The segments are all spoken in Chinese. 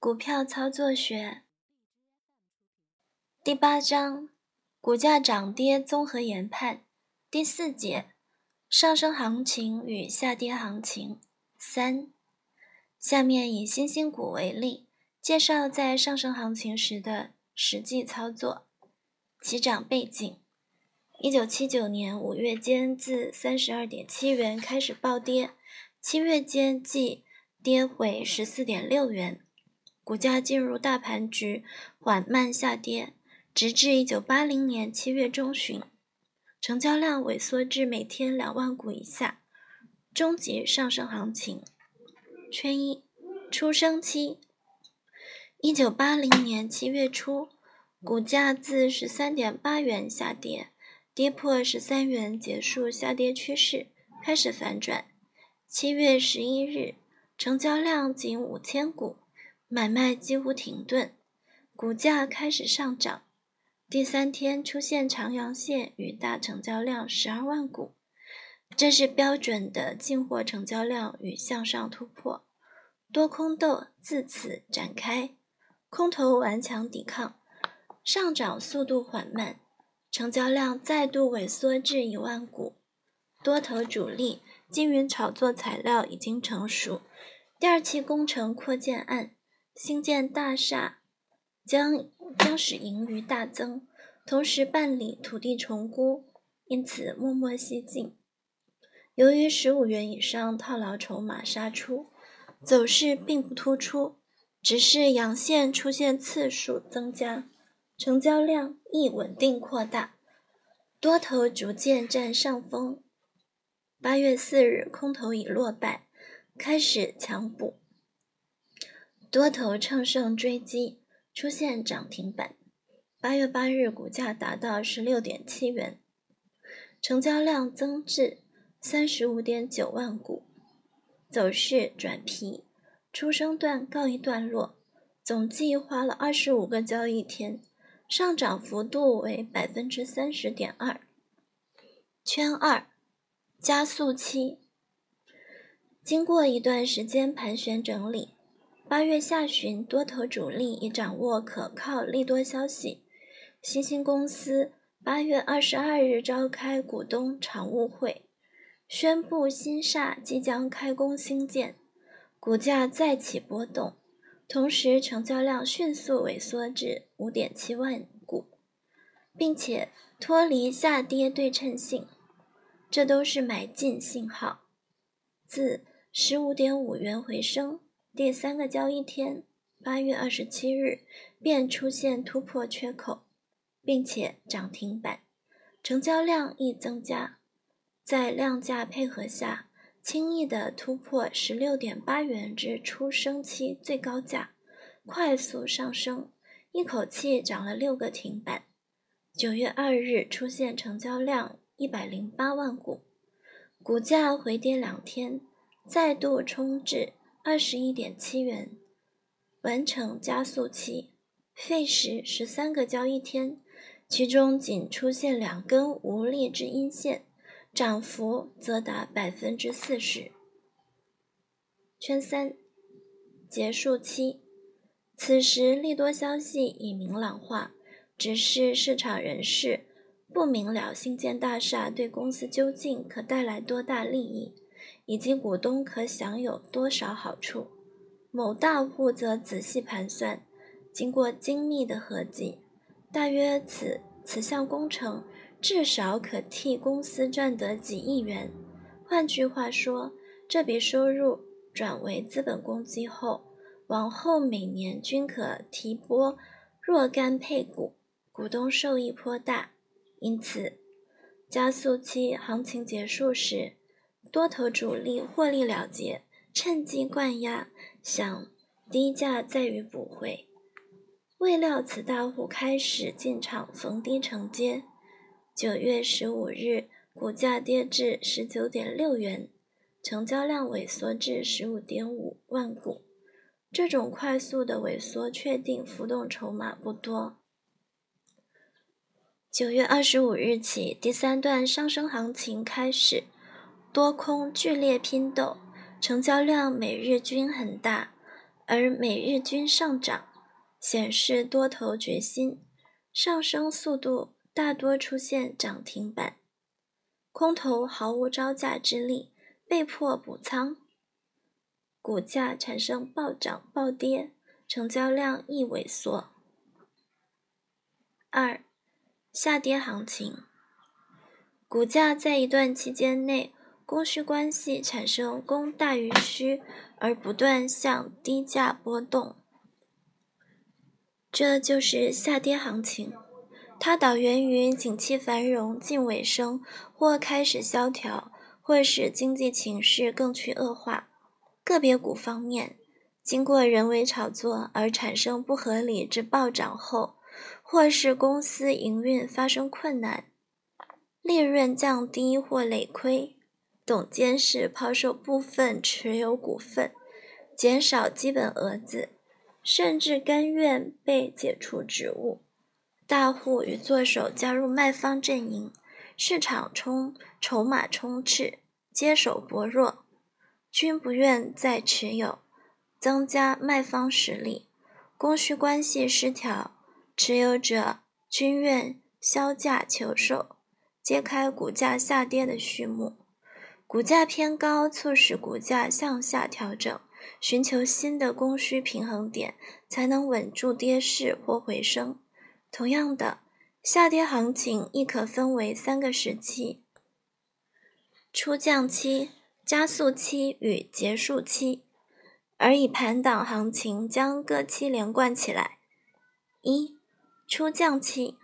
股票操作学第八章：股价涨跌综合研判第四节：上升行情与下跌行情三。下面以新兴股为例，介绍在上升行情时的实际操作。起涨背景：一九七九年五月间，自三十二点七元开始暴跌，七月间即跌回十四点六元。股价进入大盘局，缓慢下跌，直至一九八零年七月中旬，成交量萎缩至每天两万股以下，终结上升行情。圈一：出生期。一九八零年七月初，股价自十三点八元下跌，跌破十三元，结束下跌趋势，开始反转。七月十一日，成交量仅五千股。买卖几乎停顿，股价开始上涨。第三天出现长阳线与大成交量十二万股，这是标准的进货成交量与向上突破，多空斗自此展开，空头顽强抵抗，上涨速度缓慢，成交量再度萎缩至一万股，多头主力金云炒作材料已经成熟，第二期工程扩建案。兴建大厦将将使盈余大增，同时办理土地重估，因此默默西进。由于十五元以上套牢筹码杀出，走势并不突出，只是阳线出现次数增加，成交量亦稳定扩大，多头逐渐占上风。八月四日，空头已落败，开始强补。多头乘胜追击，出现涨停板。八月八日，股价达到十六点七元，成交量增至三十五点九万股，走势转疲，初升段告一段落，总计花了二十五个交易天，上涨幅度为百分之三十点二。圈二，加速期，经过一段时间盘旋整理。八月下旬，多头主力已掌握可靠利多消息。新兴公司八月二十二日召开股东常务会，宣布新厦即将开工兴建，股价再起波动，同时成交量迅速萎缩至五点七万股，并且脱离下跌对称性，这都是买进信号。自十五点五元回升。第三个交易天，八月二十七日便出现突破缺口，并且涨停板，成交量亦增加，在量价配合下，轻易的突破十六点八元至出生期最高价，快速上升，一口气涨了六个停板。九月二日出现成交量一百零八万股，股价回跌两天，再度冲至。二十一点七元，完成加速期，费时十三个交易天，其中仅出现两根无力之阴线，涨幅则达百分之四十。圈三，结束期，此时利多消息已明朗化，只是市场人士不明了新建大厦对公司究竟可带来多大利益。以及股东可享有多少好处？某大户则仔细盘算，经过精密的合计，大约此此项工程至少可替公司赚得几亿元。换句话说，这笔收入转为资本公积后，往后每年均可提拨若干配股，股东受益颇大。因此，加速期行情结束时。多头主力获利了结，趁机灌压，想低价再予补回。未料此大户开始进场逢低承接。九月十五日，股价跌至十九点六元，成交量萎缩至十五点五万股。这种快速的萎缩，确定浮动筹码不多。九月二十五日起，第三段上升行情开始。多空剧烈拼斗，成交量每日均很大，而每日均上涨，显示多头决心，上升速度大多出现涨停板，空头毫无招架之力，被迫补仓，股价产生暴涨暴跌，成交量亦萎缩。二、下跌行情，股价在一段期间内，供需关系产生供大于需，而不断向低价波动，这就是下跌行情。它导源于景气繁荣近尾声，或开始萧条，或使经济情势更趋恶化。个别股方面，经过人为炒作而产生不合理之暴涨后。或是公司营运发生困难，利润降低或累亏，董监事抛售部分持有股份，减少基本额子，甚至甘愿被解除职务。大户与作手加入卖方阵营，市场充筹码充斥，接手薄弱，均不愿再持有，增加卖方实力，供需关系失调。持有者均愿销价求售，揭开股价下跌的序幕。股价偏高，促使股价向下调整，寻求新的供需平衡点，才能稳住跌势或回升。同样的，下跌行情亦可分为三个时期：出降期、加速期与结束期。而以盘档行情将各期连贯起来。一出降期，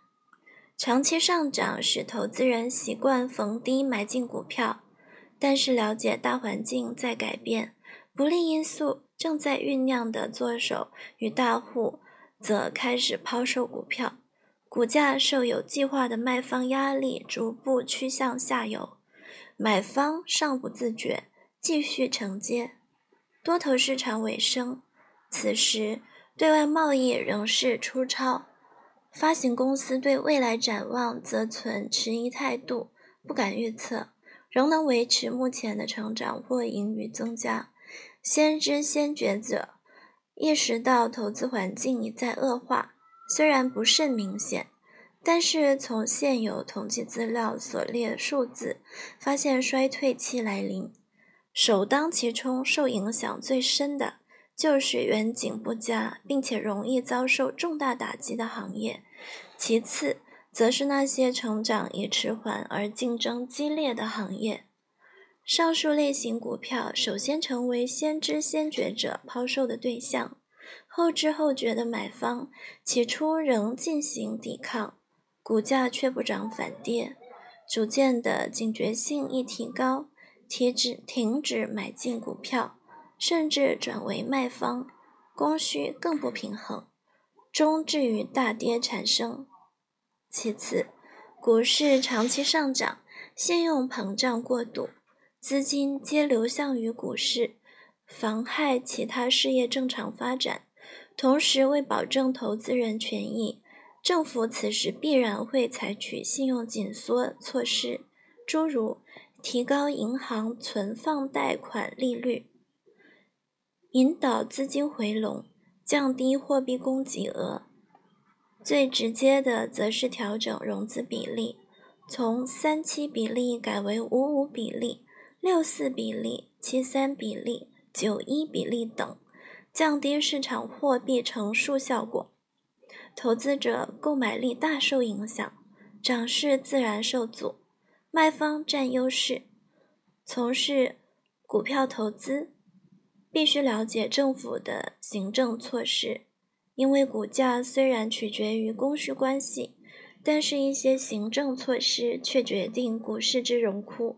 长期上涨使投资人习惯逢低买进股票，但是了解大环境在改变，不利因素正在酝酿的作手与大户则开始抛售股票，股价受有计划的卖方压力，逐步趋向下游，买方尚不自觉，继续承接，多头市场尾声，此时对外贸易仍是出超。发行公司对未来展望则存迟疑态度，不敢预测，仍能维持目前的成长或盈余增加。先知先觉者意识到投资环境已在恶化，虽然不甚明显，但是从现有统计资料所列数字发现衰退期来临。首当其冲受影响最深的。就是远景不佳，并且容易遭受重大打击的行业。其次，则是那些成长已迟缓而竞争激烈的行业。上述类型股票首先成为先知先觉者抛售的对象，后知后觉的买方起初仍进行抵抗，股价却不涨反跌，逐渐的警觉性一提高，停止停止买进股票。甚至转为卖方，供需更不平衡，终至于大跌产生。其次，股市长期上涨，信用膨胀过度，资金皆流向于股市，妨害其他事业正常发展。同时，为保证投资人权益，政府此时必然会采取信用紧缩措施，诸如提高银行存放贷款利率。引导资金回笼，降低货币供给额。最直接的则是调整融资比例，从三七比例改为五五比例、六四比例、七三比例、九一比例等，降低市场货币乘数效果。投资者购买力大受影响，涨势自然受阻，卖方占优势。从事股票投资。必须了解政府的行政措施，因为股价虽然取决于供需关系，但是一些行政措施却决定股市之荣枯。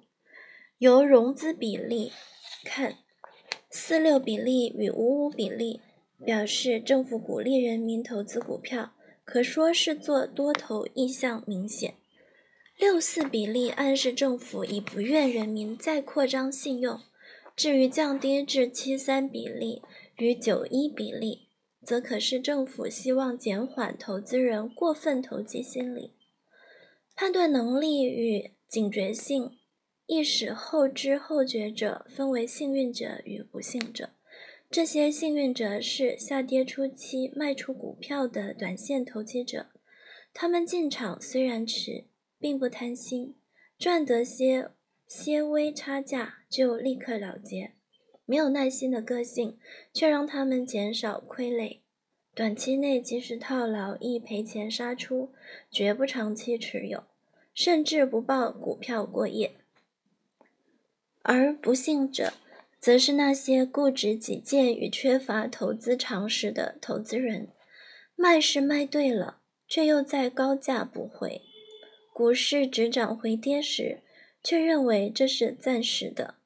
由融资比例看，四六比例与五五比例表示政府鼓励人民投资股票，可说是做多头意向明显。六四比例暗示政府已不愿人民再扩张信用。至于降低至七三比例与九一比例，则可是政府希望减缓投资人过分投机心理。判断能力与警觉性，亦使后知后觉者分为幸运者与不幸者。这些幸运者是下跌初期卖出股票的短线投机者，他们进场虽然迟，并不贪心，赚得些些微差价就立刻了结。没有耐心的个性，却让他们减少亏累。短期内即使套牢，亦赔钱杀出，绝不长期持有，甚至不抱股票过夜。而不幸者，则是那些固执己见与缺乏投资常识的投资人。卖是卖对了，却又在高价补回。股市只涨回跌时，却认为这是暂时的，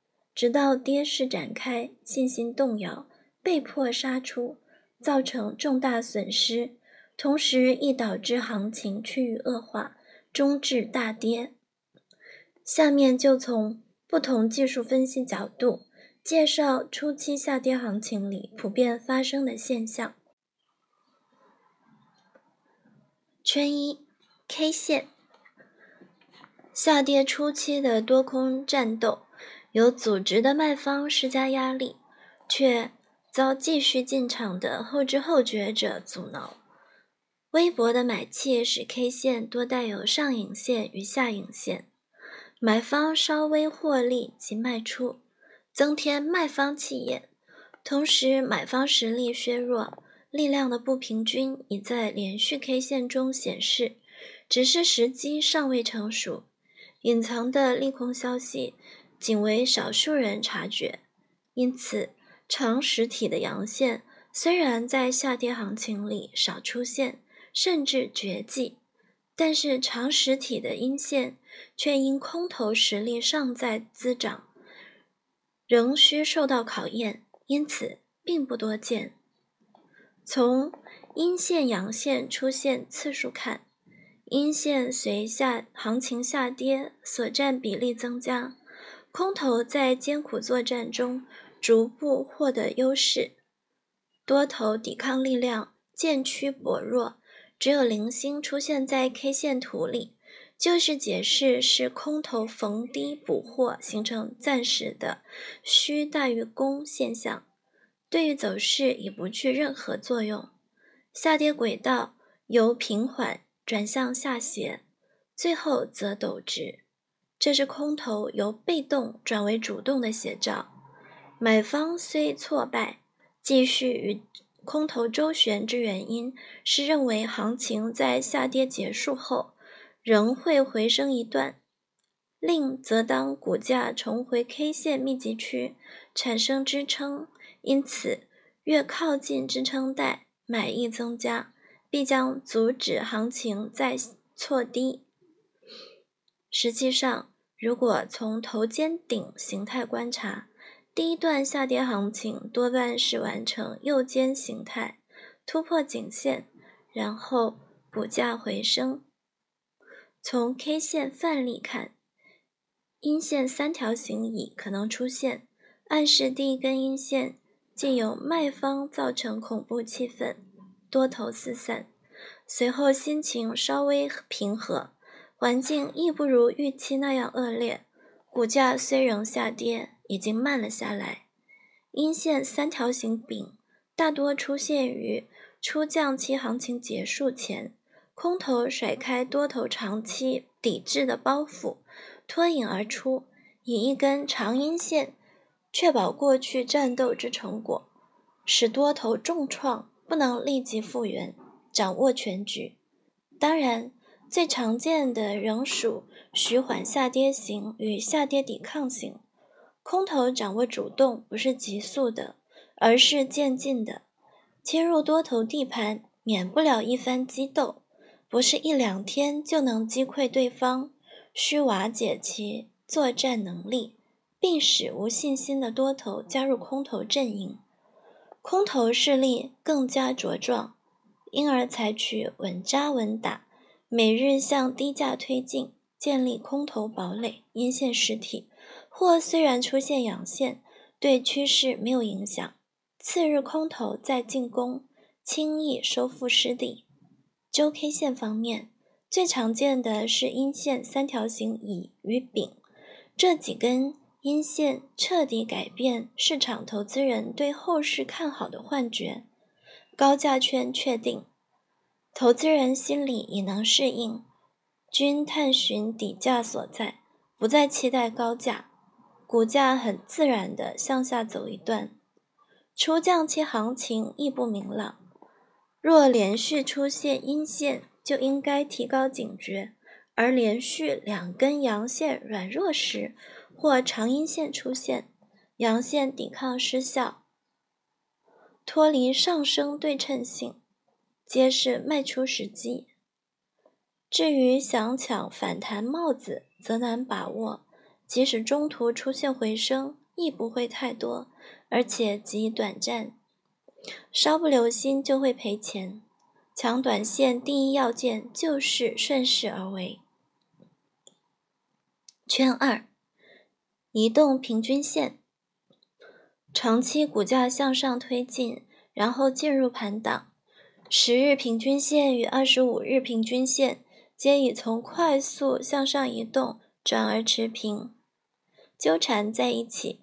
直到跌势展开，信心动摇，被迫杀出。造成重大损失，同时亦导致行情趋于恶化，终至大跌。下面就从不同技术分析角度介绍初期下跌行情里普遍发生的现象。圈一 K 线下跌初期的多空战斗，有组织的卖方施加压力，却。遭继续进场的后知后觉者阻挠，微薄的买气使 K 线多带有上影线与下影线，买方稍微获利即卖出，增添卖方气焰，同时买方实力削弱，力量的不平均已在连续 K 线中显示，只是时机尚未成熟，隐藏的利空消息仅为少数人察觉，因此。长实体的阳线虽然在下跌行情里少出现，甚至绝迹，但是长实体的阴线却因空头实力尚在滋长，仍需受到考验，因此并不多见。从阴线阳线出现次数看，阴线随下行情下跌所占比例增加，空头在艰苦作战中。逐步获得优势，多头抵抗力量渐趋薄弱，只有零星出现在 K 线图里，就是解释是空头逢低补货形成暂时的虚大于攻现象，对于走势已不具任何作用。下跌轨道由平缓转向下斜，最后则陡直，这是空头由被动转为主动的写照。买方虽挫败，继续与空头周旋之原因是认为行情在下跌结束后仍会回升一段；另则当股价重回 K 线密集区产生支撑，因此越靠近支撑带，买意增加，必将阻止行情再挫低。实际上，如果从头肩顶形态观察，第一段下跌行情多半是完成右肩形态突破颈线，然后股价回升。从 K 线范例看，阴线三条形已可能出现，暗示第一根阴线既有卖方造成恐怖气氛，多头四散，随后心情稍微平和，环境亦不如预期那样恶劣，股价虽仍下跌。已经慢了下来。阴线三条形柄大多出现于初降期行情结束前，空头甩开多头长期抵制的包袱，脱颖而出，以一根长阴线确保过去战斗之成果，使多头重创不能立即复原，掌握全局。当然，最常见的仍属徐缓下跌型与下跌抵抗型。空头掌握主动不是急速的，而是渐进的。切入多头地盘，免不了一番激斗，不是一两天就能击溃对方，需瓦解其作战能力，并使无信心的多头加入空头阵营，空头势力更加茁壮，因而采取稳扎稳打，每日向低价推进，建立空头堡垒，阴线实体。或虽然出现阳线，对趋势没有影响。次日空头再进攻，轻易收复失地。周 K 线方面，最常见的是阴线三条形乙与丙，这几根阴线彻底改变市场投资人对后市看好的幻觉，高价圈确定，投资人心里已能适应，均探寻底价所在，不再期待高价，股价很自然地向下走一段。初降期行情亦不明朗，若连续出现阴线，就应该提高警觉；而连续两根阳线软弱时，或长阴线出现，阳线抵抗失效，脱离上升对称性，皆是卖出时机。至于想抢反弹帽子，则难把握。即使中途出现回升，亦不会太多，而且极短暂，稍不留心就会赔钱。抢短线第一要件就是顺势而为。圈二。移动平均线，长期股价向上推进，然后进入盘档。十日平均线与二十五日平均线皆已从快速向上移动转而持平，纠缠在一起。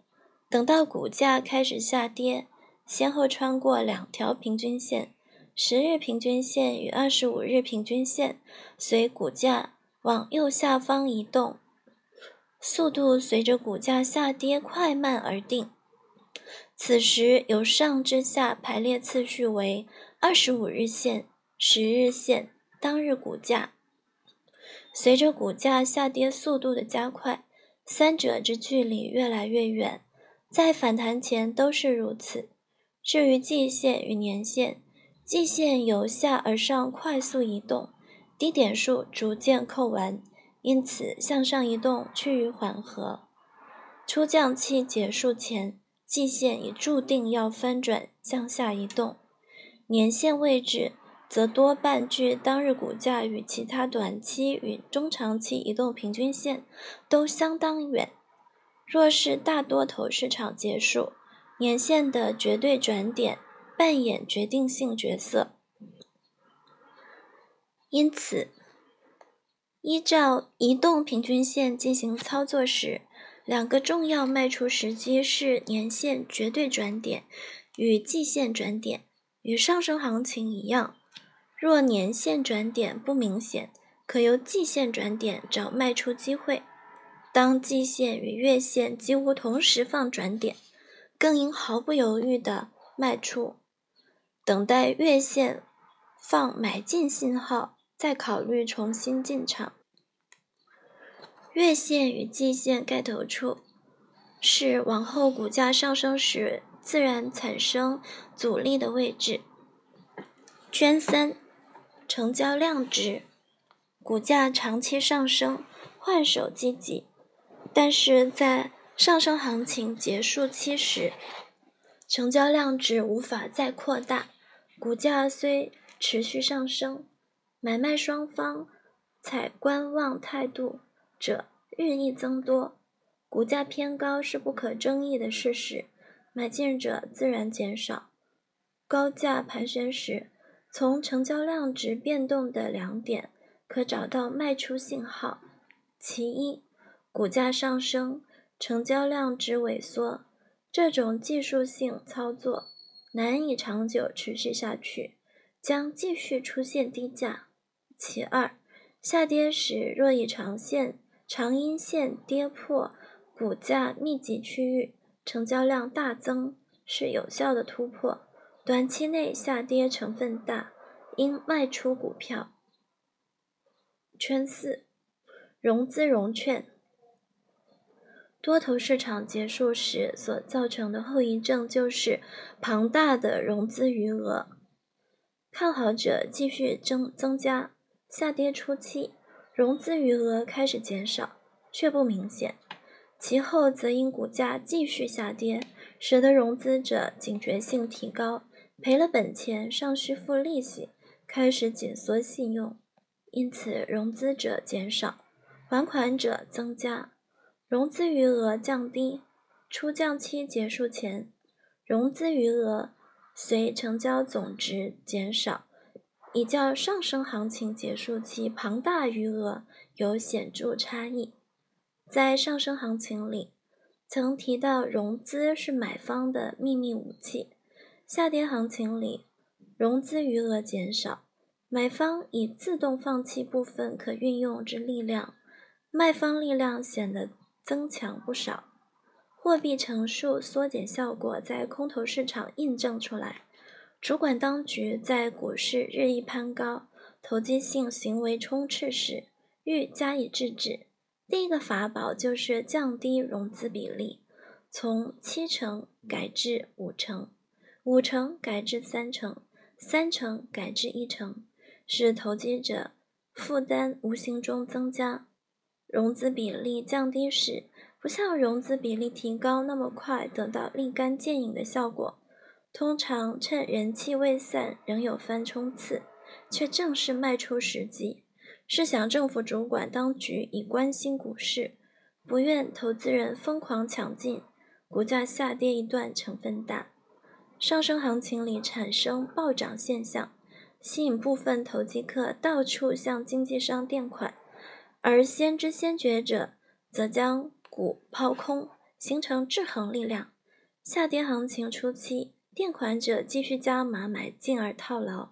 等到股价开始下跌，先后穿过两条平均线，十日平均线与二十五日平均线随股价往右下方移动。速度随着股价下跌快慢而定。此时由上至下排列次序为二十五日线、十日线、当日股价。随着股价下跌速度的加快，三者之距离越来越远，在反弹前都是如此。至于季线与年线，季线由下而上快速移动，低点数逐渐扣完。因此，向上移动趋于缓和。出降期结束前，季线已注定要翻转向下移动。年线位置则多半距当日股价与其他短期与中长期移动平均线都相当远。若是大多头市场结束，年线的绝对转点扮演决定性角色。因此。依照移动平均线进行操作时，两个重要卖出时机是年线绝对转点与季线转点。与上升行情一样，若年线转点不明显，可由季线转点找卖出机会。当季线与月线几乎同时放转点，更应毫不犹豫地卖出，等待月线放买进信号。再考虑重新进场。月线与季线盖头处是往后股价上升时自然产生阻力的位置。圈三，成交量值，股价长期上升，换手积极，但是在上升行情结束期时，成交量值无法再扩大，股价虽持续上升。买卖双方采观望态度者日益增多，股价偏高是不可争议的事实，买进者自然减少。高价盘旋时，从成交量值变动的两点可找到卖出信号：其一，股价上升，成交量值萎缩，这种技术性操作难以长久持续下去，将继续出现低价。其二，下跌时若以长线长阴线跌破股价密集区域，成交量大增，是有效的突破。短期内下跌成分大，应卖出股票。圈四，融资融券。多头市场结束时所造成的后遗症就是庞大的融资余额，看好者继续增增加。下跌初期，融资余额开始减少，却不明显；其后则因股价继续下跌，使得融资者警觉性提高，赔了本钱尚需付利息，开始紧缩信用，因此融资者减少，还款者增加，融资余额降低。出降期结束前，融资余额随成交总值减少。已较上升行情结束期庞大余额有显著差异。在上升行情里，曾提到融资是买方的秘密武器。下跌行情里，融资余额减少，买方已自动放弃部分可运用之力量，卖方力量显得增强不少。货币乘数缩减效果在空头市场印证出来。主管当局在股市日益攀高、投机性行为充斥时，欲加以制止。第一个法宝就是降低融资比例，从七成改至五成。五成改至三成，三成改至一成，使投机者负担无形中增加。融资比例降低时，不像融资比例提高那么快得到立竿见影的效果，通常趁人气未散，仍有翻冲刺，却正是卖出时机。试想，政府主管当局已关心股市，不愿投资人疯狂抢进，股价下跌一段成分大。上升行情里产生暴涨现象，吸引部分投机客到处向经纪商垫款，而先知先觉者则将股抛空，形成制衡力量。下跌行情初期，垫款者继续加码买进而套牢，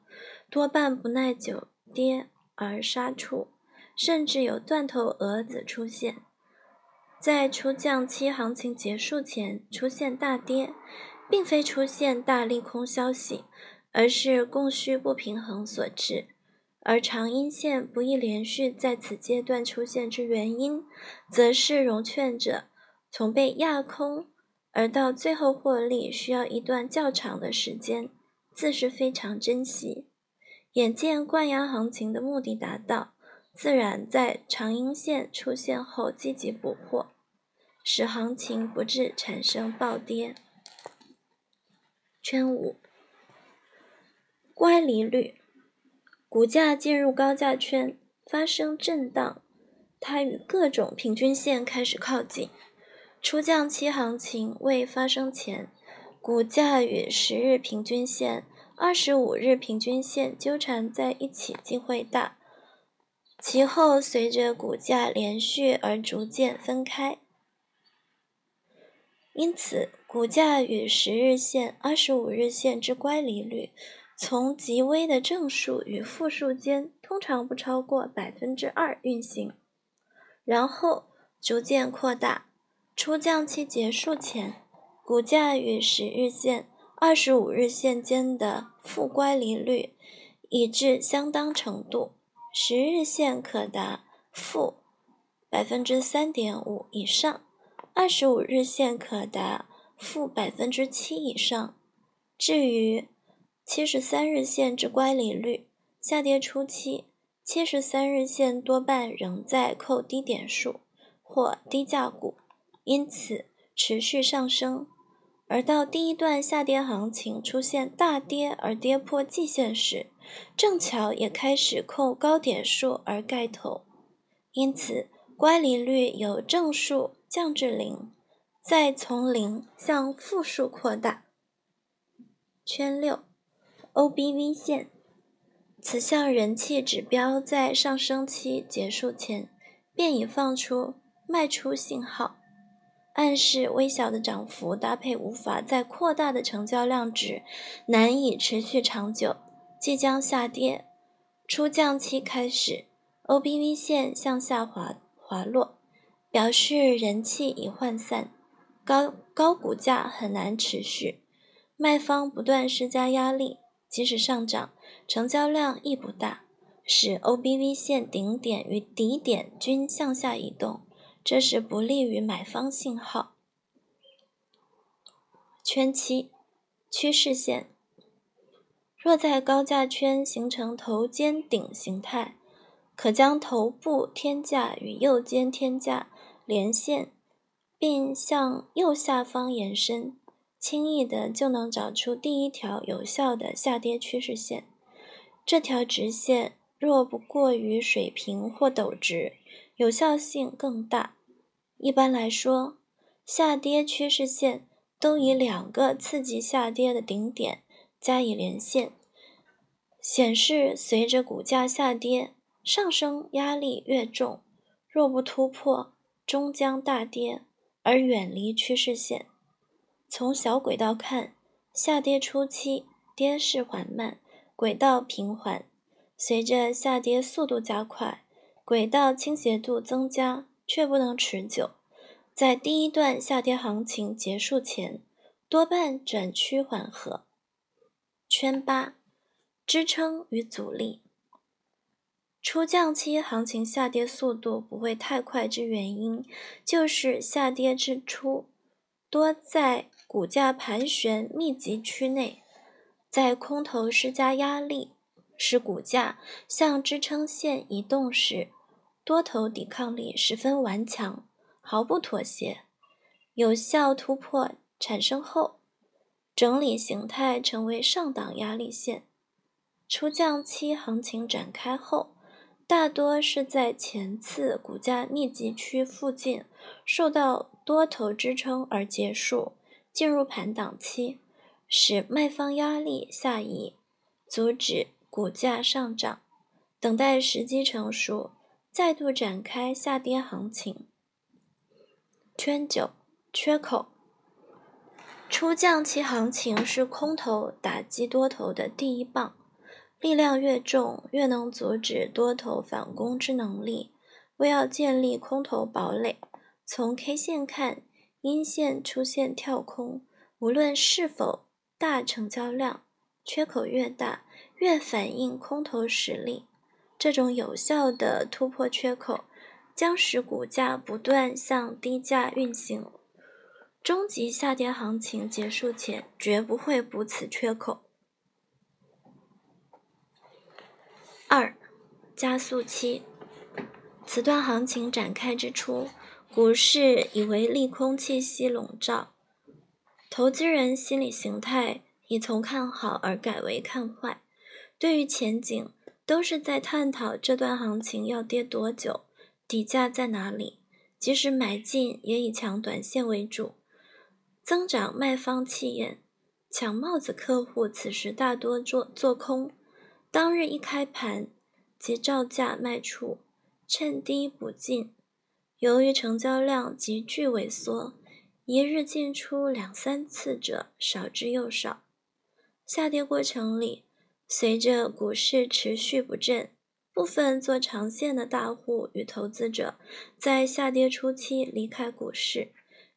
多半不耐久跌而杀出，甚至有断头蛾子出现。在出降期行情结束前出现大跌。并非出现大利空消息，而是供需不平衡所致。而长阴线不易连续在此阶段出现之原因，则是融券者从被压空而到最后获利需要一段较长的时间，自是非常珍惜。眼见灌压行情的目的达到，自然在长阴线出现后积极补货，使行情不致产生暴跌。圈五，乖离率，股价进入高价圈，发生震荡，它与各种平均线开始靠近。出降期行情未发生前，股价与十日平均线、二十五日平均线纠缠在一起机会大，其后随着股价连续而逐渐分开。因此，股价与十日线、二十五日线之乖离率，从极微的正数与负数间，通常不超过百分之二运行，然后逐渐扩大。出降期结束前，股价与十日线、二十五日线间的负乖离率已至相当程度，十日线可达负百分之三点五以上。二十五日线可达负百分之七以上。至于七十三日线之乖离率，下跌初期，七十三日线多半仍在扣低点数或低价股，因此持续上升。而到第一段下跌行情出现大跌而跌破季线时，正巧也开始扣高点数而盖头，因此乖离率由正数。降至零，再从零向负数扩大。圈六，OBV 线，此项人气指标在上升期结束前便已放出卖出信号，暗示微小的涨幅搭配无法再扩大的成交量值难以持续长久，即将下跌。出降期开始，OBV 线向下滑滑落。表示人气已涣散，高高股价很难持续，卖方不断施加压力，即使上涨，成交量亦不大，使 OBV 线顶点与底点均向下移动，这是不利于买方信号。圈七，趋势线，若在高价圈形成头肩顶形态，可将头部天价与右肩天价。连线，并向右下方延伸，轻易的就能找出第一条有效的下跌趋势线。这条直线若不过于水平或陡直，有效性更大。一般来说，下跌趋势线都以两个刺激下跌的顶点加以连线，显示随着股价下跌，上升压力越重，若不突破。终将大跌，而远离趋势线。从小轨道看，下跌初期跌势缓慢，轨道平缓；随着下跌速度加快，轨道倾斜度增加，却不能持久。在第一段下跌行情结束前，多半转趋缓和。圈八，支撑与阻力。初降期行情下跌速度不会太快之原因，就是下跌之初多在股价盘旋密集区内，在空头施加压力，使股价向支撑线移动时，多头抵抗力十分顽强，毫不妥协。有效突破产生后，整理形态成为上档压力线。初降期行情展开后。大多是在前次股价密集区附近受到多头支撑而结束，进入盘档期，使卖方压力下移，阻止股价上涨，等待时机成熟，再度展开下跌行情。圈九缺口，初降期行情是空头打击多头的第一棒。力量越重，越能阻止多头反攻之能力。为要建立空头堡垒，从 K 线看，阴线出现跳空，无论是否大成交量，缺口越大，越反映空头实力。这种有效的突破缺口，将使股价不断向低价运行。终极下跌行情结束前，绝不会补此缺口。二，加速期。此段行情展开之初，股市已为利空气息笼罩，投资人心理形态已从看好而改为看坏，对于前景都是在探讨这段行情要跌多久，底价在哪里。即使买进，也以抢短线为主，增长卖方气焰，抢帽子客户此时大多做做空。当日一开盘即照价卖出，趁低补进。由于成交量急剧萎缩，一日进出两三次者少之又少。下跌过程里，随着股市持续不振，部分做长线的大户与投资者在下跌初期离开股市，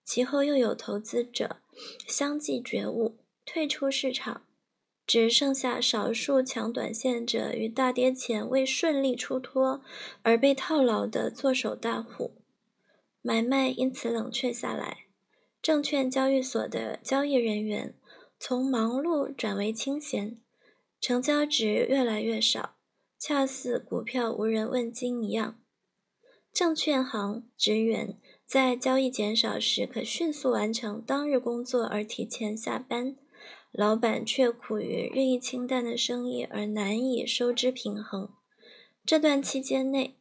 其后又有投资者相继觉悟，退出市场。只剩下少数抢短线者与大跌前未顺利出脱而被套牢的做手大户，买卖因此冷却下来。证券交易所的交易人员从忙碌转为清闲，成交值越来越少，恰似股票无人问津一样。证券行职员在交易减少时可迅速完成当日工作而提前下班。老板却苦于日益清淡的生意而难以收支平衡。这段期间内，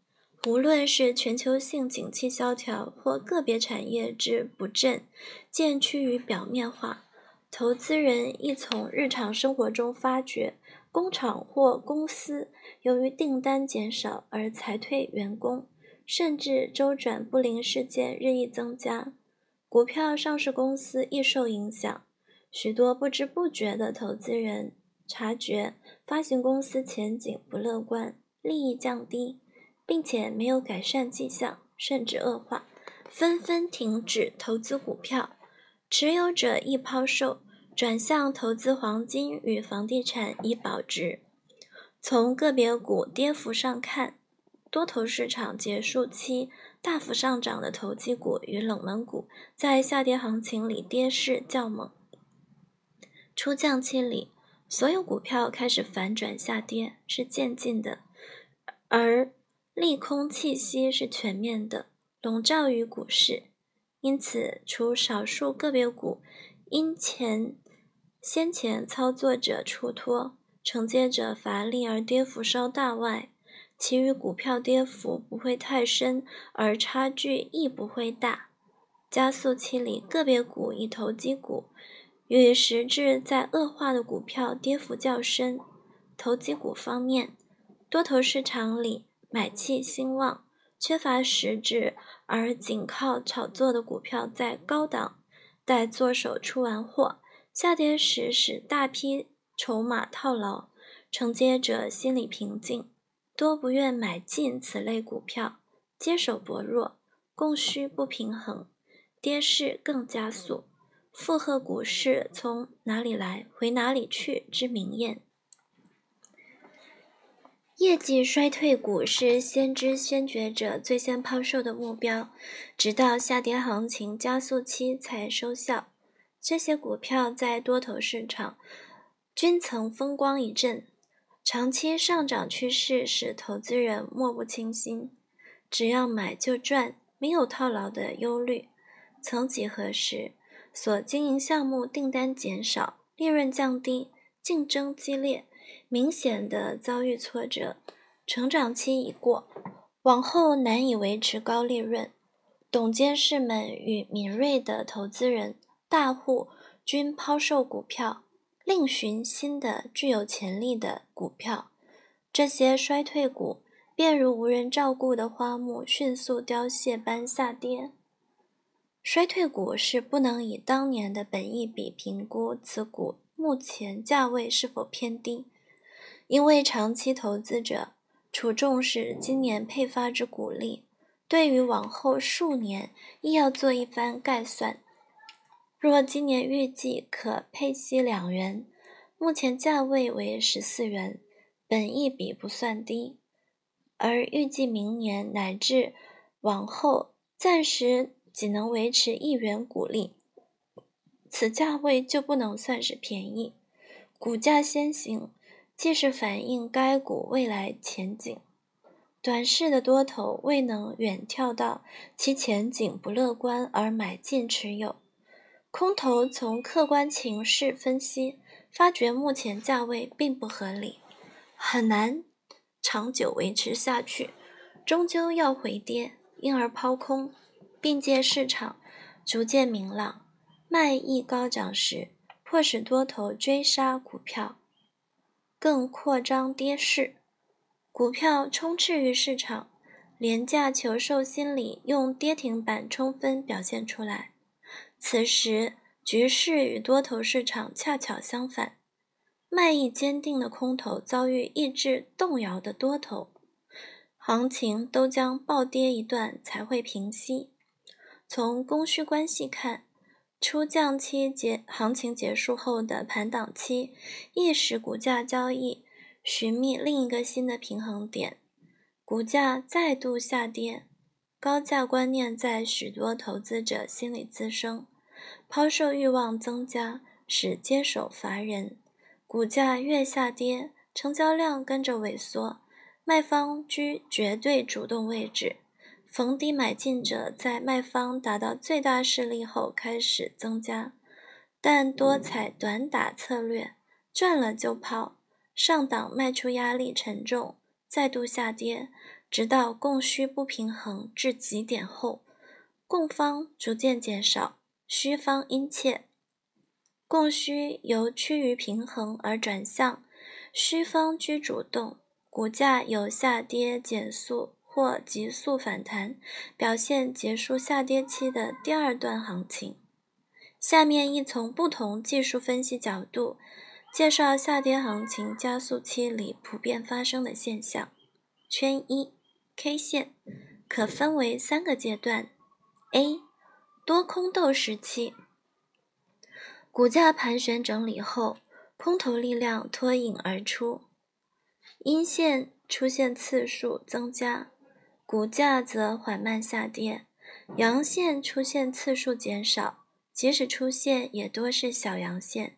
无论是全球性景气萧条或个别产业之不振，渐趋于表面化。投资人亦从日常生活中发觉，工厂或公司由于订单减少而裁退员工，甚至周转不灵事件日益增加。股票上市公司亦受影响。许多不知不觉的投资人察觉发行公司前景不乐观，利益降低，并且没有改善迹象，甚至恶化，纷纷停止投资股票。持有者亦抛售，转向投资黄金与房地产以保值。从个别股跌幅上看，多头市场结束期大幅上涨的投机股与冷门股，在下跌行情里跌势较猛。初降期里，所有股票开始反转下跌，是渐进的，而利空气息是全面的，笼罩于股市。因此，除少数个别股因前先前操作者出脱、承接者乏力而跌幅稍大外，其余股票跌幅不会太深，而差距亦不会大。加速期里，个别股以投机股。与实质在恶化的股票跌幅较深。投机股方面，多头市场里买气兴旺，缺乏实质而仅靠炒作的股票在高档待做手出完货，下跌时使大批筹码套牢，承接者心理平静，多不愿买进此类股票，接手薄弱，供需不平衡，跌势更加速。附和股市从哪里来回哪里去之名言。业绩衰退股是先知先觉者最先抛售的目标，直到下跌行情加速期才收效。这些股票在多头市场均曾风光一阵，长期上涨趋势使投资人莫不清心，只要买就赚，没有套牢的忧虑。曾几何时。所经营项目订单减少，利润降低，竞争激烈，明显的遭遇挫折，成长期已过，往后难以维持高利润。董监事们与敏锐的投资人、大户均抛售股票，另寻新的具有潜力的股票。这些衰退股便如无人照顾的花木，迅速凋谢般下跌。衰退股是不能以当年的本益比评估此股目前价位是否偏低，因为长期投资者除重视今年配发之股利，对于往后数年亦要做一番概算。若今年预计可配息两元，目前价位为十四元，本一比不算低，而预计明年乃至往后暂时。仅能维持一元股利，此价位就不能算是便宜。股价先行，既是反映该股未来前景。短视的多头未能远眺到其前景不乐观而买进持有，空头从客观情势分析，发觉目前价位并不合理，很难长久维持下去，终究要回跌，因而抛空。并借市场逐渐明朗、卖意高涨时，迫使多头追杀股票，更扩张跌势。股票充斥于市场，廉价求售心理用跌停板充分表现出来。此时局势与多头市场恰巧相反，卖意坚定的空头遭遇意志动摇的多头，行情都将暴跌一段才会平息。从供需关系看，出降期结行情结束后的盘档期，亦使股价交易寻觅另一个新的平衡点。股价再度下跌，高价观念在许多投资者心里滋生，抛售欲望增加，使接手乏人。股价越下跌，成交量跟着萎缩，卖方居绝对主动位置。逢低买进者在卖方达到最大势力后开始增加，但多采短打策略，赚了就抛，上档卖出压力沉重，再度下跌，直到供需不平衡至极点后，供方逐渐减少，需方殷切，供需由趋于平衡而转向需方居主动，股价由下跌减速。或急速反弹，表现结束下跌期的第二段行情。下面亦从不同技术分析角度介绍下跌行情加速期里普遍发生的现象。圈一 K 线可分为三个阶段：A 多空斗时期，股价盘旋整理后，空头力量脱颖而出，阴线出现次数增加。股价则缓慢下跌，阳线出现次数减少，即使出现也多是小阳线。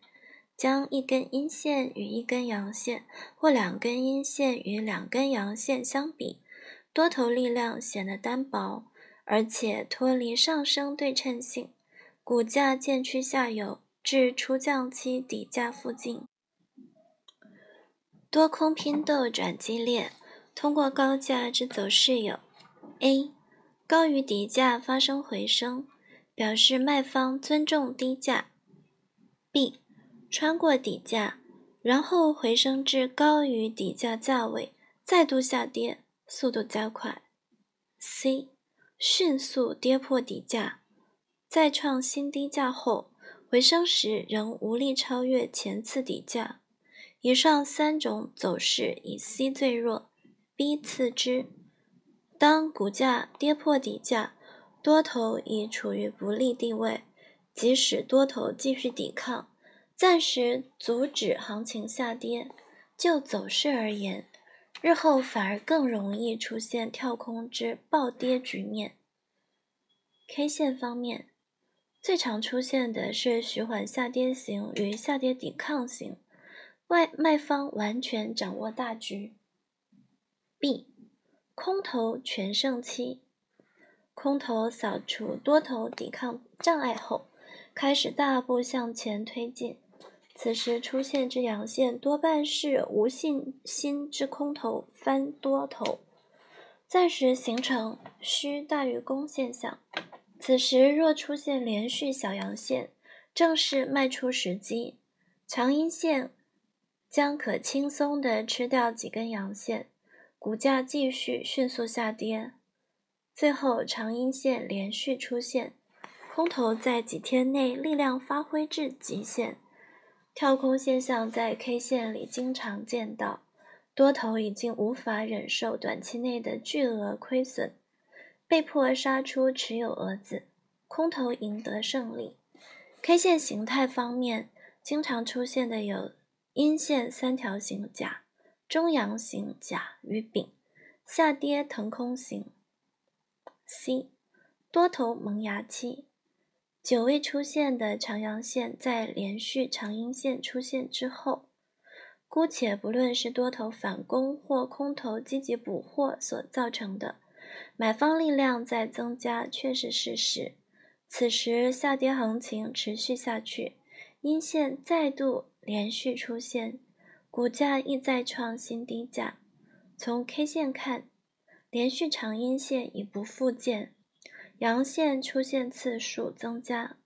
将一根阴线与一根阳线，或两根阴线与两根阳线相比，多头力量显得单薄，而且脱离上升对称性，股价渐趋下游，至出降期底价附近。多空拼斗转激烈。通过高价之走势有：A. 高于底价发生回升，表示卖方尊重低价；B. 穿过底价，然后回升至高于底价价位，再度下跌，速度加快 C 迅速跌破底价，再创新低价后回升时仍无力超越前次底价。以上三种走势以 C 最弱，B 次之。当股价跌破底价，多头已处于不利地位，即使多头继续抵抗，暂时阻止行情下跌，就走势而言，日后反而更容易出现跳空之暴跌局面。K 线方面，最常出现的是徐缓下跌型与下跌抵抗型。外卖方完全掌握大局。B，空头全盛期，空头扫除多头抵抗障碍后，开始大步向前推进。此时出现之阳线多半是无信心之空头翻多头，暂时形成虚大于攻现象。此时若出现连续小阳线，正是卖出时机。长阴线。将可轻松地吃掉几根阳线，股价继续迅速下跌。最后长阴线连续出现，空头在几天内力量发挥至极限，跳空现象在 K 线里经常见到。多头已经无法忍受短期内的巨额亏损，被迫杀出持有额子，空头赢得胜利。K 线形态方面，经常出现的有。阴线三条形甲、中阳形甲与丙，下跌腾空型。C 多头萌芽期，久未出现的长阳线在连续长阴线出现之后，姑且不论是多头反攻或空头积极补货所造成的，买方力量在增加却是事实。此时下跌行情持续下去，阴线再度。连续出现，股价亦再创新低价。从 K 线看，连续长阴线已不复见，阳线出现次数增加，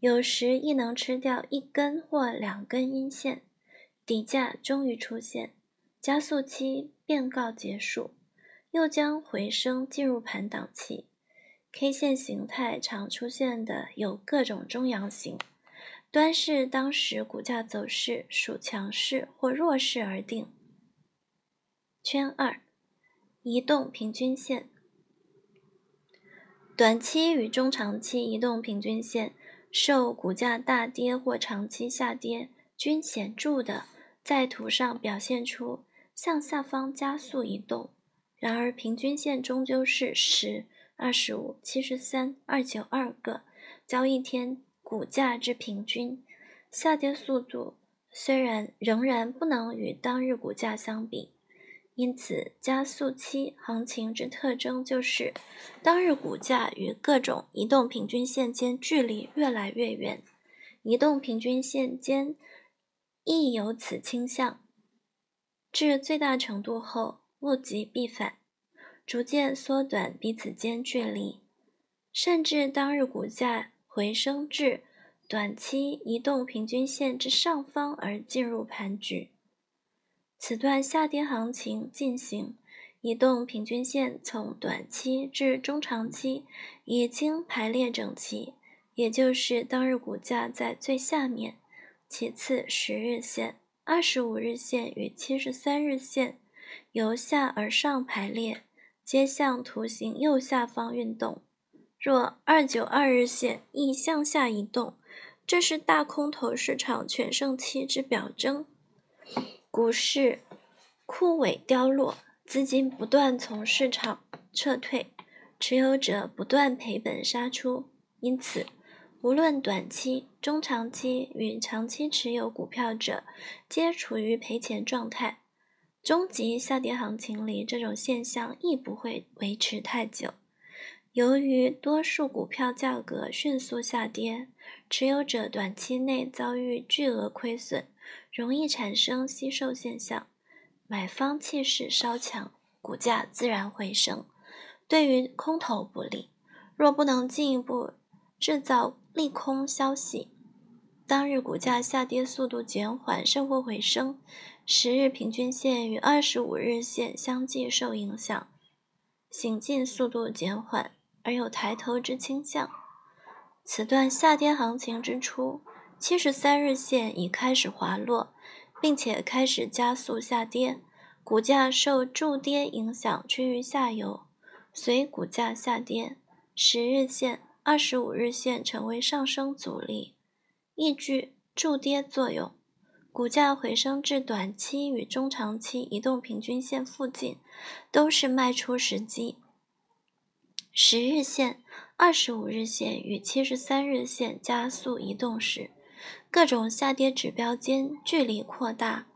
有时亦能吃掉一根或两根阴线，底价终于出现，加速期便告结束，又将回升进入盘档期。K 线形态常出现的有各种中阳型。端视当时股价走势属强势或弱势而定。圈二，移动平均线。短期与中长期移动平均线受股价大跌或长期下跌均显著的在图上表现出向下方加速移动。然而平均线终究是十、二十五、七十三、二九二个交易天。股价之平均下跌速度虽然仍然不能与当日股价相比，因此加速期行情之特征就是当日股价与各种移动平均线间距离越来越远，移动平均线间亦有此倾向，至最大程度后物极必反，逐渐缩短彼此间距离，甚至当日股价。回升至短期移动平均线之上方而进入盘局，此段下跌行情进行，移动平均线从短期至中长期已经排列整齐，也就是当日股价在最下面，其次十日线、二十五日线与七十三日线由下而上排列，皆向图形右下方运动。若二九二日线亦向下移动，这是大空头市场全盛期之表征。股市枯萎凋落，资金不断从市场撤退，持有者不断赔本杀出。因此，无论短期、中长期与长期持有股票者，皆处于赔钱状态。终极下跌行情里，这种现象亦不会维持太久。由于多数股票价格迅速下跌，持有者短期内遭遇巨额亏损，容易产生吸售现象，买方气势稍强，股价自然回升，对于空头不利。若不能进一步制造利空消息，当日股价下跌速度减缓甚或回升，十日平均线与二十五日线相继受影响。行进速度减缓，而有抬头之倾向。此段下跌行情之初，七十三日线已开始滑落，并且开始加速下跌，股价受筑跌影响趋于下游，随股价下跌，十日线、二十五日线成为上升阻力，亦具筑跌作用。股价回升至短期与中长期移动平均线附近，都是卖出时机。十日线、二十五日线与七十三日线加速移动时，各种下跌指标间距离扩大。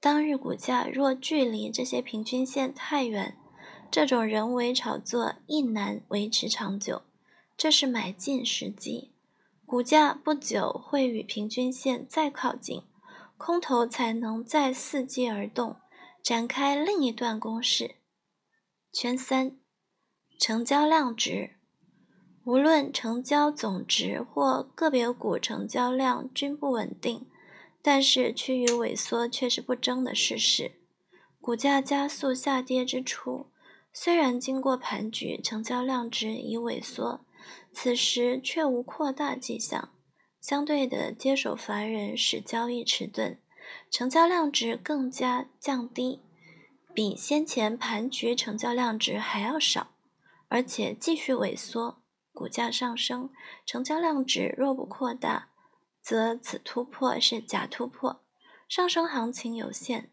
当日股价若距离这些平均线太远，这种人为炒作亦难维持长久。这是买进时机，股价不久会与平均线再靠近。空头才能再伺机而动，展开另一段攻势。圈三，成交量值，无论成交总值或个别股成交量均不稳定，但是趋于萎缩却是不争的事实。股价加速下跌之初，虽然经过盘局，成交量值已萎缩，此时却无扩大迹象。相对的，接手乏人使交易迟钝，成交量值更加降低，比先前盘局成交量值还要少，而且继续萎缩。股价上升，成交量值若不扩大，则此突破是假突破。上升行情有限，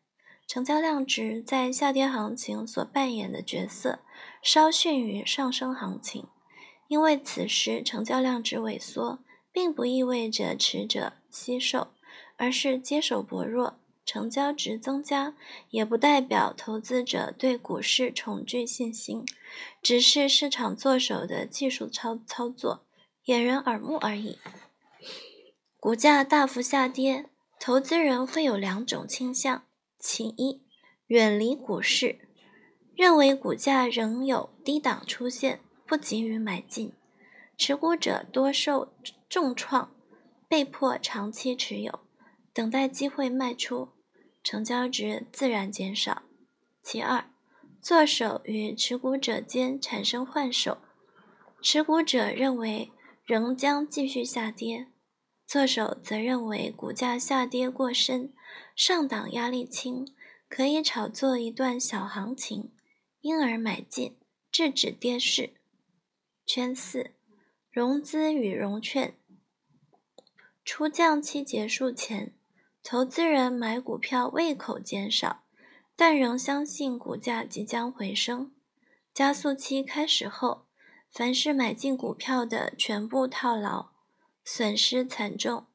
成交量值在下跌行情所扮演的角色稍逊于上升行情，因为此时成交量值萎缩。并不意味着持者惜售，而是接手薄弱，成交值增加，也不代表投资者对股市重具信心，只是市场做手的技术操操作，掩人耳目而已。股价大幅下跌，投资人会有两种倾向：其一，远离股市，认为股价仍有低档出现，不急于买进，持股者多受。重创，被迫长期持有，等待机会卖出，成交值自然减少。其二，做手与持股者间产生换手，持股者认为仍将继续下跌，做手则认为股价下跌过深，上档压力轻，可以炒作一段小行情，因而买进，制止跌势。圈四，融资与融券。出降期结束前，投资人买股票胃口减少，但仍相信股价即将回升。加速期开始后，凡是买进股票的全部套牢，损失惨重。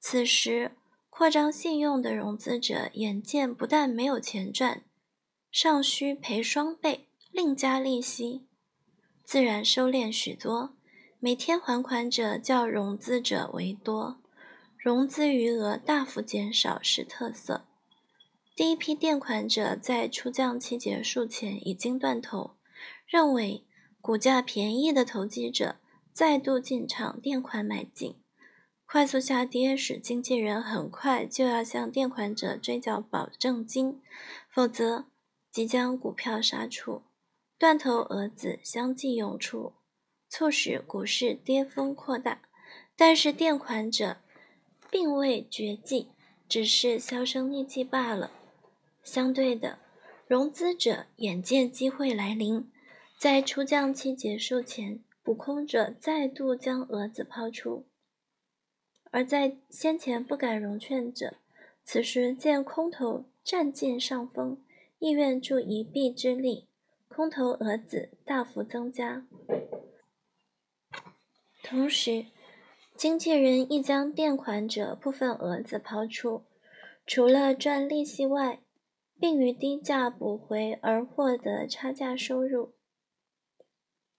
此时，扩张信用的融资者眼见不但没有钱赚，尚需赔双倍，另加利息，自然收敛许多。每天还款者较融资者为多。融资余额大幅减少是特色。第一批垫款者在出降期结束前已经断头，认为股价便宜的投机者再度进场垫款买进，快速下跌使经纪人很快就要向垫款者追缴保证金，否则即将股票杀出，断头蛾子相继涌出，促使股市跌峰扩大。但是垫款者。并未绝迹，只是销声匿迹罢了。相对的，融资者眼见机会来临，在出降期结束前，补空者再度将蛾子抛出；而在先前不敢融券者，此时见空头占尽上风，意愿助一臂之力，空头蛾子大幅增加。同时，经纪人亦将垫款者部分额子抛出，除了赚利息外，并于低价补回而获得差价收入。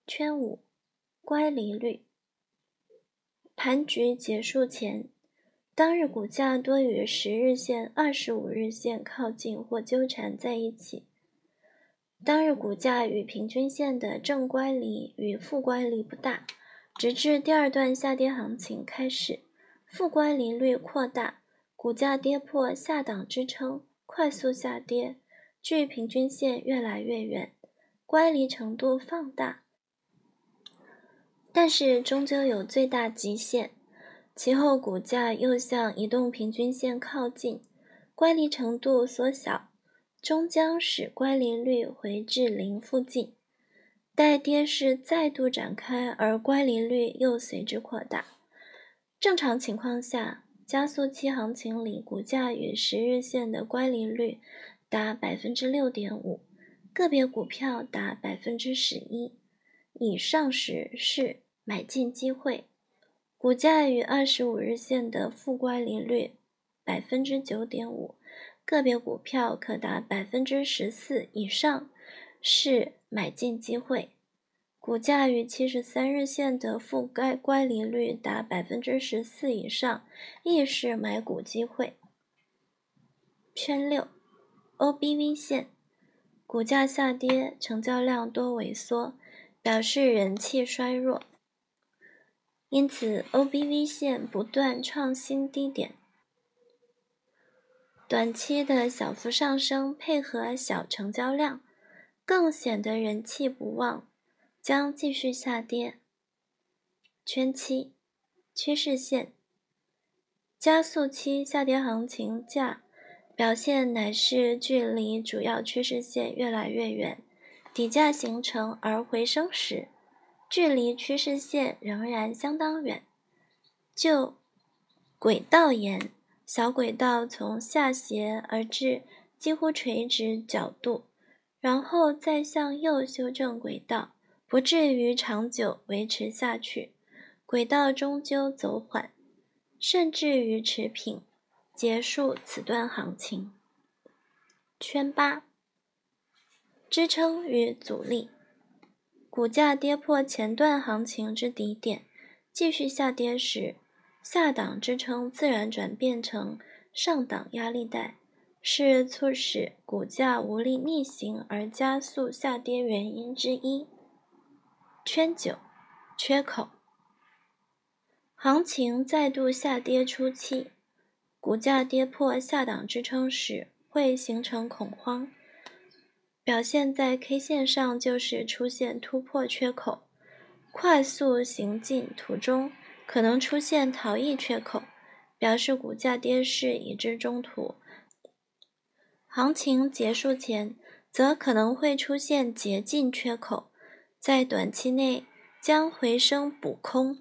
圈五，乖离率。盘局结束前，当日股价多与十日线、二十五日线靠近或纠缠在一起。当日股价与平均线的正乖离与负乖离不大。直至第二段下跌行情开始，负乖离率扩大，股价跌破下档支撑，快速下跌，距平均线越来越远。乖离程度放大，但是终究有最大极限。其后股价又向移动平均线靠近，乖离程度缩小，终将使乖离率回至零附近。待跌势再度展开，而乖离率又随之扩大。正常情况下，加速期行情里，股价与十日线的乖离率达百分之六点五。个别股票达百分之十一以上时是买进机会，股价与二十五日线的负乖离率百分之九点五，个别股票可达百分之十四以上是买进机会，股价与七十三日线的覆盖乖离率达百分之十四以上亦是买股机会。圈六，OBV 线。股价下跌，成交量多萎缩，表示人气衰弱，因此 OBV 线不断创新低点。短期的小幅上升配合小成交量，更显得人气不旺，将继续下跌。圈七，趋势线，加速期下跌行情价。表现乃是距离主要趋势线越来越远，底价形成而回升时，距离趋势线仍然相当远。就轨道言，小轨道从下斜而至几乎垂直角度，然后再向右修正轨道，不至于长久维持下去。轨道终究走缓，甚至于持平。结束此段行情。圈八，支撑与阻力。股价跌破前段行情之底点，继续下跌时，下档支撑自然转变成上档压力带，是促使股价无力逆行而加速下跌原因之一。圈九，缺口。行情再度下跌初期。股价跌破下档支撑时，会形成恐慌，表现在 K 线上就是出现突破缺口，快速行进途中可能出现逃逸缺口，表示股价跌势已至中途。行情结束前，则可能会出现捷径缺口，在短期内将回升补空。